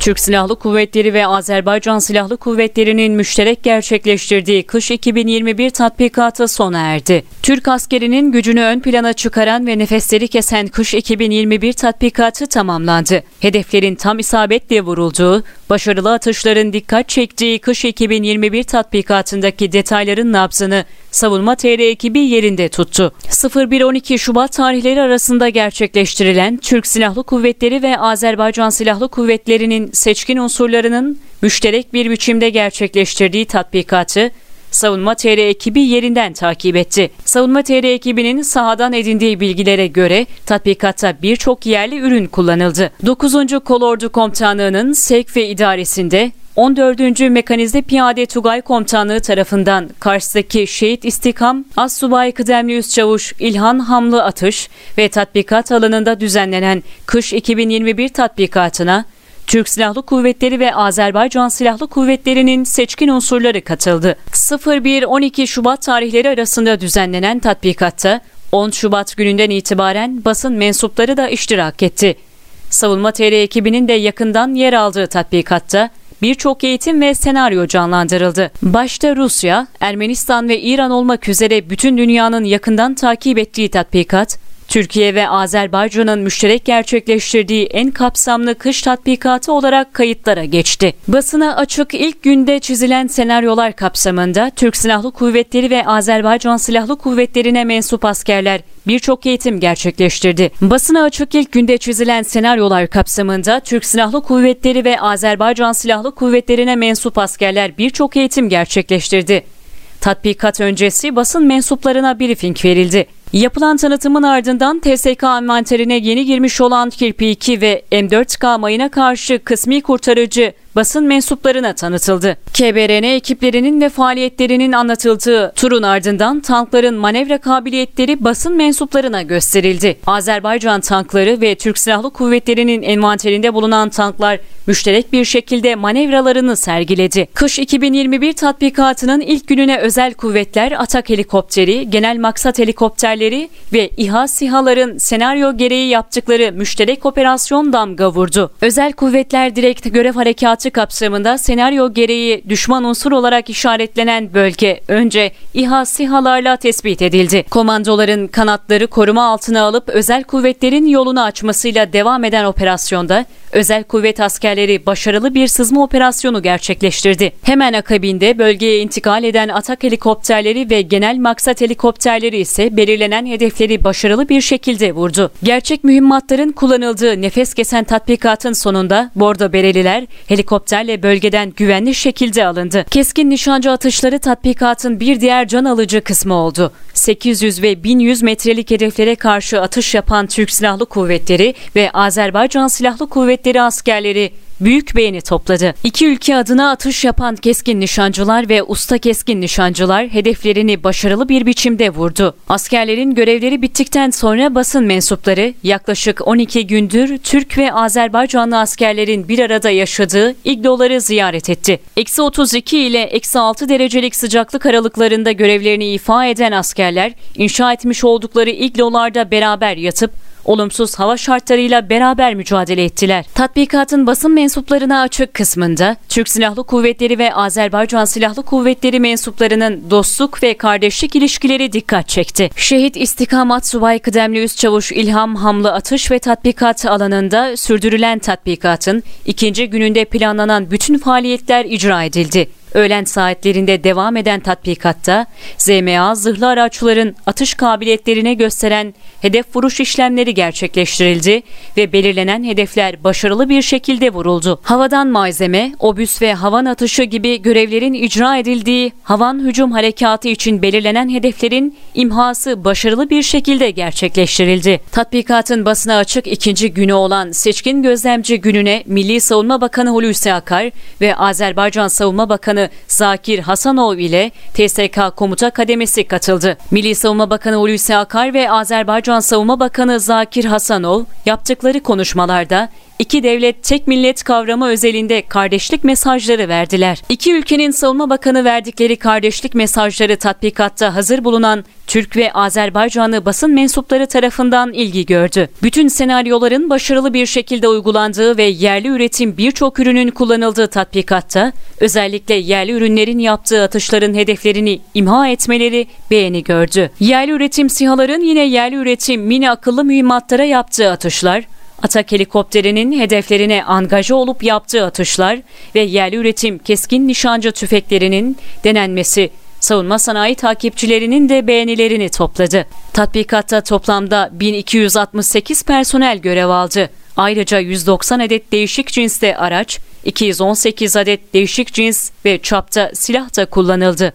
Türk Silahlı Kuvvetleri ve Azerbaycan Silahlı Kuvvetleri'nin müşterek gerçekleştirdiği kış 2021 tatbikatı sona erdi. Türk askerinin gücünü ön plana çıkaran ve nefesleri kesen kış 2021 tatbikatı tamamlandı. Hedeflerin tam isabetle vurulduğu, başarılı atışların dikkat çektiği kış 2021 tatbikatındaki detayların nabzını Savunma TR ekibi yerinde tuttu. 01-12 Şubat tarihleri arasında gerçekleştirilen Türk Silahlı Kuvvetleri ve Azerbaycan Silahlı Kuvvetleri'nin seçkin unsurlarının müşterek bir biçimde gerçekleştirdiği tatbikatı Savunma TR ekibi yerinden takip etti. Savunma TR ekibinin sahadan edindiği bilgilere göre tatbikatta birçok yerli ürün kullanıldı. 9. Kolordu Komutanlığı'nın sevk ve idaresinde 14. Mekanizde Piyade Tugay Komutanlığı tarafından Kars'taki Şehit İstikam Assubay Kıdemli Üst Çavuş İlhan Hamlı Atış ve tatbikat alanında düzenlenen Kış 2021 tatbikatına Türk Silahlı Kuvvetleri ve Azerbaycan Silahlı Kuvvetleri'nin seçkin unsurları katıldı. 01-12 Şubat tarihleri arasında düzenlenen tatbikatta 10 Şubat gününden itibaren basın mensupları da iştirak etti. Savunma TR ekibinin de yakından yer aldığı tatbikatta birçok eğitim ve senaryo canlandırıldı. Başta Rusya, Ermenistan ve İran olmak üzere bütün dünyanın yakından takip ettiği tatbikat, Türkiye ve Azerbaycan'ın müşterek gerçekleştirdiği en kapsamlı kış tatbikatı olarak kayıtlara geçti. Basına açık ilk günde çizilen senaryolar kapsamında Türk Silahlı Kuvvetleri ve Azerbaycan Silahlı Kuvvetleri'ne mensup askerler birçok eğitim gerçekleştirdi. Basına açık ilk günde çizilen senaryolar kapsamında Türk Silahlı Kuvvetleri ve Azerbaycan Silahlı Kuvvetleri'ne mensup askerler birçok eğitim gerçekleştirdi. Tatbikat öncesi basın mensuplarına briefing verildi. Yapılan tanıtımın ardından TSK envanterine yeni girmiş olan Kirpi 2 ve M4K mayına karşı kısmi kurtarıcı basın mensuplarına tanıtıldı. KBRN ekiplerinin ve faaliyetlerinin anlatıldığı turun ardından tankların manevra kabiliyetleri basın mensuplarına gösterildi. Azerbaycan tankları ve Türk Silahlı Kuvvetleri'nin envanterinde bulunan tanklar müşterek bir şekilde manevralarını sergiledi. Kış 2021 tatbikatının ilk gününe özel kuvvetler atak helikopteri, genel maksat helikopterleri ve İHA SİHA'ların senaryo gereği yaptıkları müşterek operasyon damga vurdu. Özel kuvvetler direkt görev harekatı kapsamında senaryo gereği düşman unsur olarak işaretlenen bölge önce İHA SİHA'larla tespit edildi. Komandoların kanatları koruma altına alıp özel kuvvetlerin yolunu açmasıyla devam eden operasyonda özel kuvvet askerleri başarılı bir sızma operasyonu gerçekleştirdi. Hemen akabinde bölgeye intikal eden atak helikopterleri ve genel maksat helikopterleri ise belirlenen hedefleri başarılı bir şekilde vurdu. Gerçek mühimmatların kullanıldığı nefes kesen tatbikatın sonunda Bordo Bereliler helikopter helikopterle bölgeden güvenli şekilde alındı. Keskin nişancı atışları tatbikatın bir diğer can alıcı kısmı oldu. 800 ve 1100 metrelik hedeflere karşı atış yapan Türk Silahlı Kuvvetleri ve Azerbaycan Silahlı Kuvvetleri askerleri büyük beğeni topladı. İki ülke adına atış yapan keskin nişancılar ve usta keskin nişancılar hedeflerini başarılı bir biçimde vurdu. Askerlerin görevleri bittikten sonra basın mensupları yaklaşık 12 gündür Türk ve Azerbaycanlı askerlerin bir arada yaşadığı igloları ziyaret etti. Eksi 32 ile eksi 6 derecelik sıcaklık aralıklarında görevlerini ifa eden askerler inşa etmiş oldukları iglolarda beraber yatıp olumsuz hava şartlarıyla beraber mücadele ettiler. Tatbikatın basın mensuplarına açık kısmında Türk Silahlı Kuvvetleri ve Azerbaycan Silahlı Kuvvetleri mensuplarının dostluk ve kardeşlik ilişkileri dikkat çekti. Şehit İstikamat Subay Kıdemli Üst Çavuş İlham Hamlı atış ve tatbikat alanında sürdürülen tatbikatın ikinci gününde planlanan bütün faaliyetler icra edildi. Öğlen saatlerinde devam eden tatbikatta ZMA zırhlı araçların atış kabiliyetlerine gösteren hedef vuruş işlemleri gerçekleştirildi ve belirlenen hedefler başarılı bir şekilde vuruldu. Havadan malzeme, obüs ve havan atışı gibi görevlerin icra edildiği havan hücum harekatı için belirlenen hedeflerin imhası başarılı bir şekilde gerçekleştirildi. Tatbikatın basına açık ikinci günü olan seçkin gözlemci gününe Milli Savunma Bakanı Hulusi Akar ve Azerbaycan Savunma Bakanı Bakanı Zakir Hasanov ile TSK Komuta Kademesi katıldı. Milli Savunma Bakanı Hulusi Akar ve Azerbaycan Savunma Bakanı Zakir Hasanov yaptıkları konuşmalarda iki devlet tek millet kavramı özelinde kardeşlik mesajları verdiler. İki ülkenin savunma bakanı verdikleri kardeşlik mesajları tatbikatta hazır bulunan Türk ve Azerbaycanlı basın mensupları tarafından ilgi gördü. Bütün senaryoların başarılı bir şekilde uygulandığı ve yerli üretim birçok ürünün kullanıldığı tatbikatta özellikle yerli ürünlerin yaptığı atışların hedeflerini imha etmeleri beğeni gördü. Yerli üretim SİHA'ların yine yerli üretim mini akıllı mühimmatlara yaptığı atışlar, Atak helikopterinin hedeflerine angaja olup yaptığı atışlar ve yerli üretim keskin nişancı tüfeklerinin denenmesi savunma sanayi takipçilerinin de beğenilerini topladı. Tatbikatta toplamda 1268 personel görev aldı. Ayrıca 190 adet değişik cinste araç, 218 adet değişik cins ve çapta silah da kullanıldı.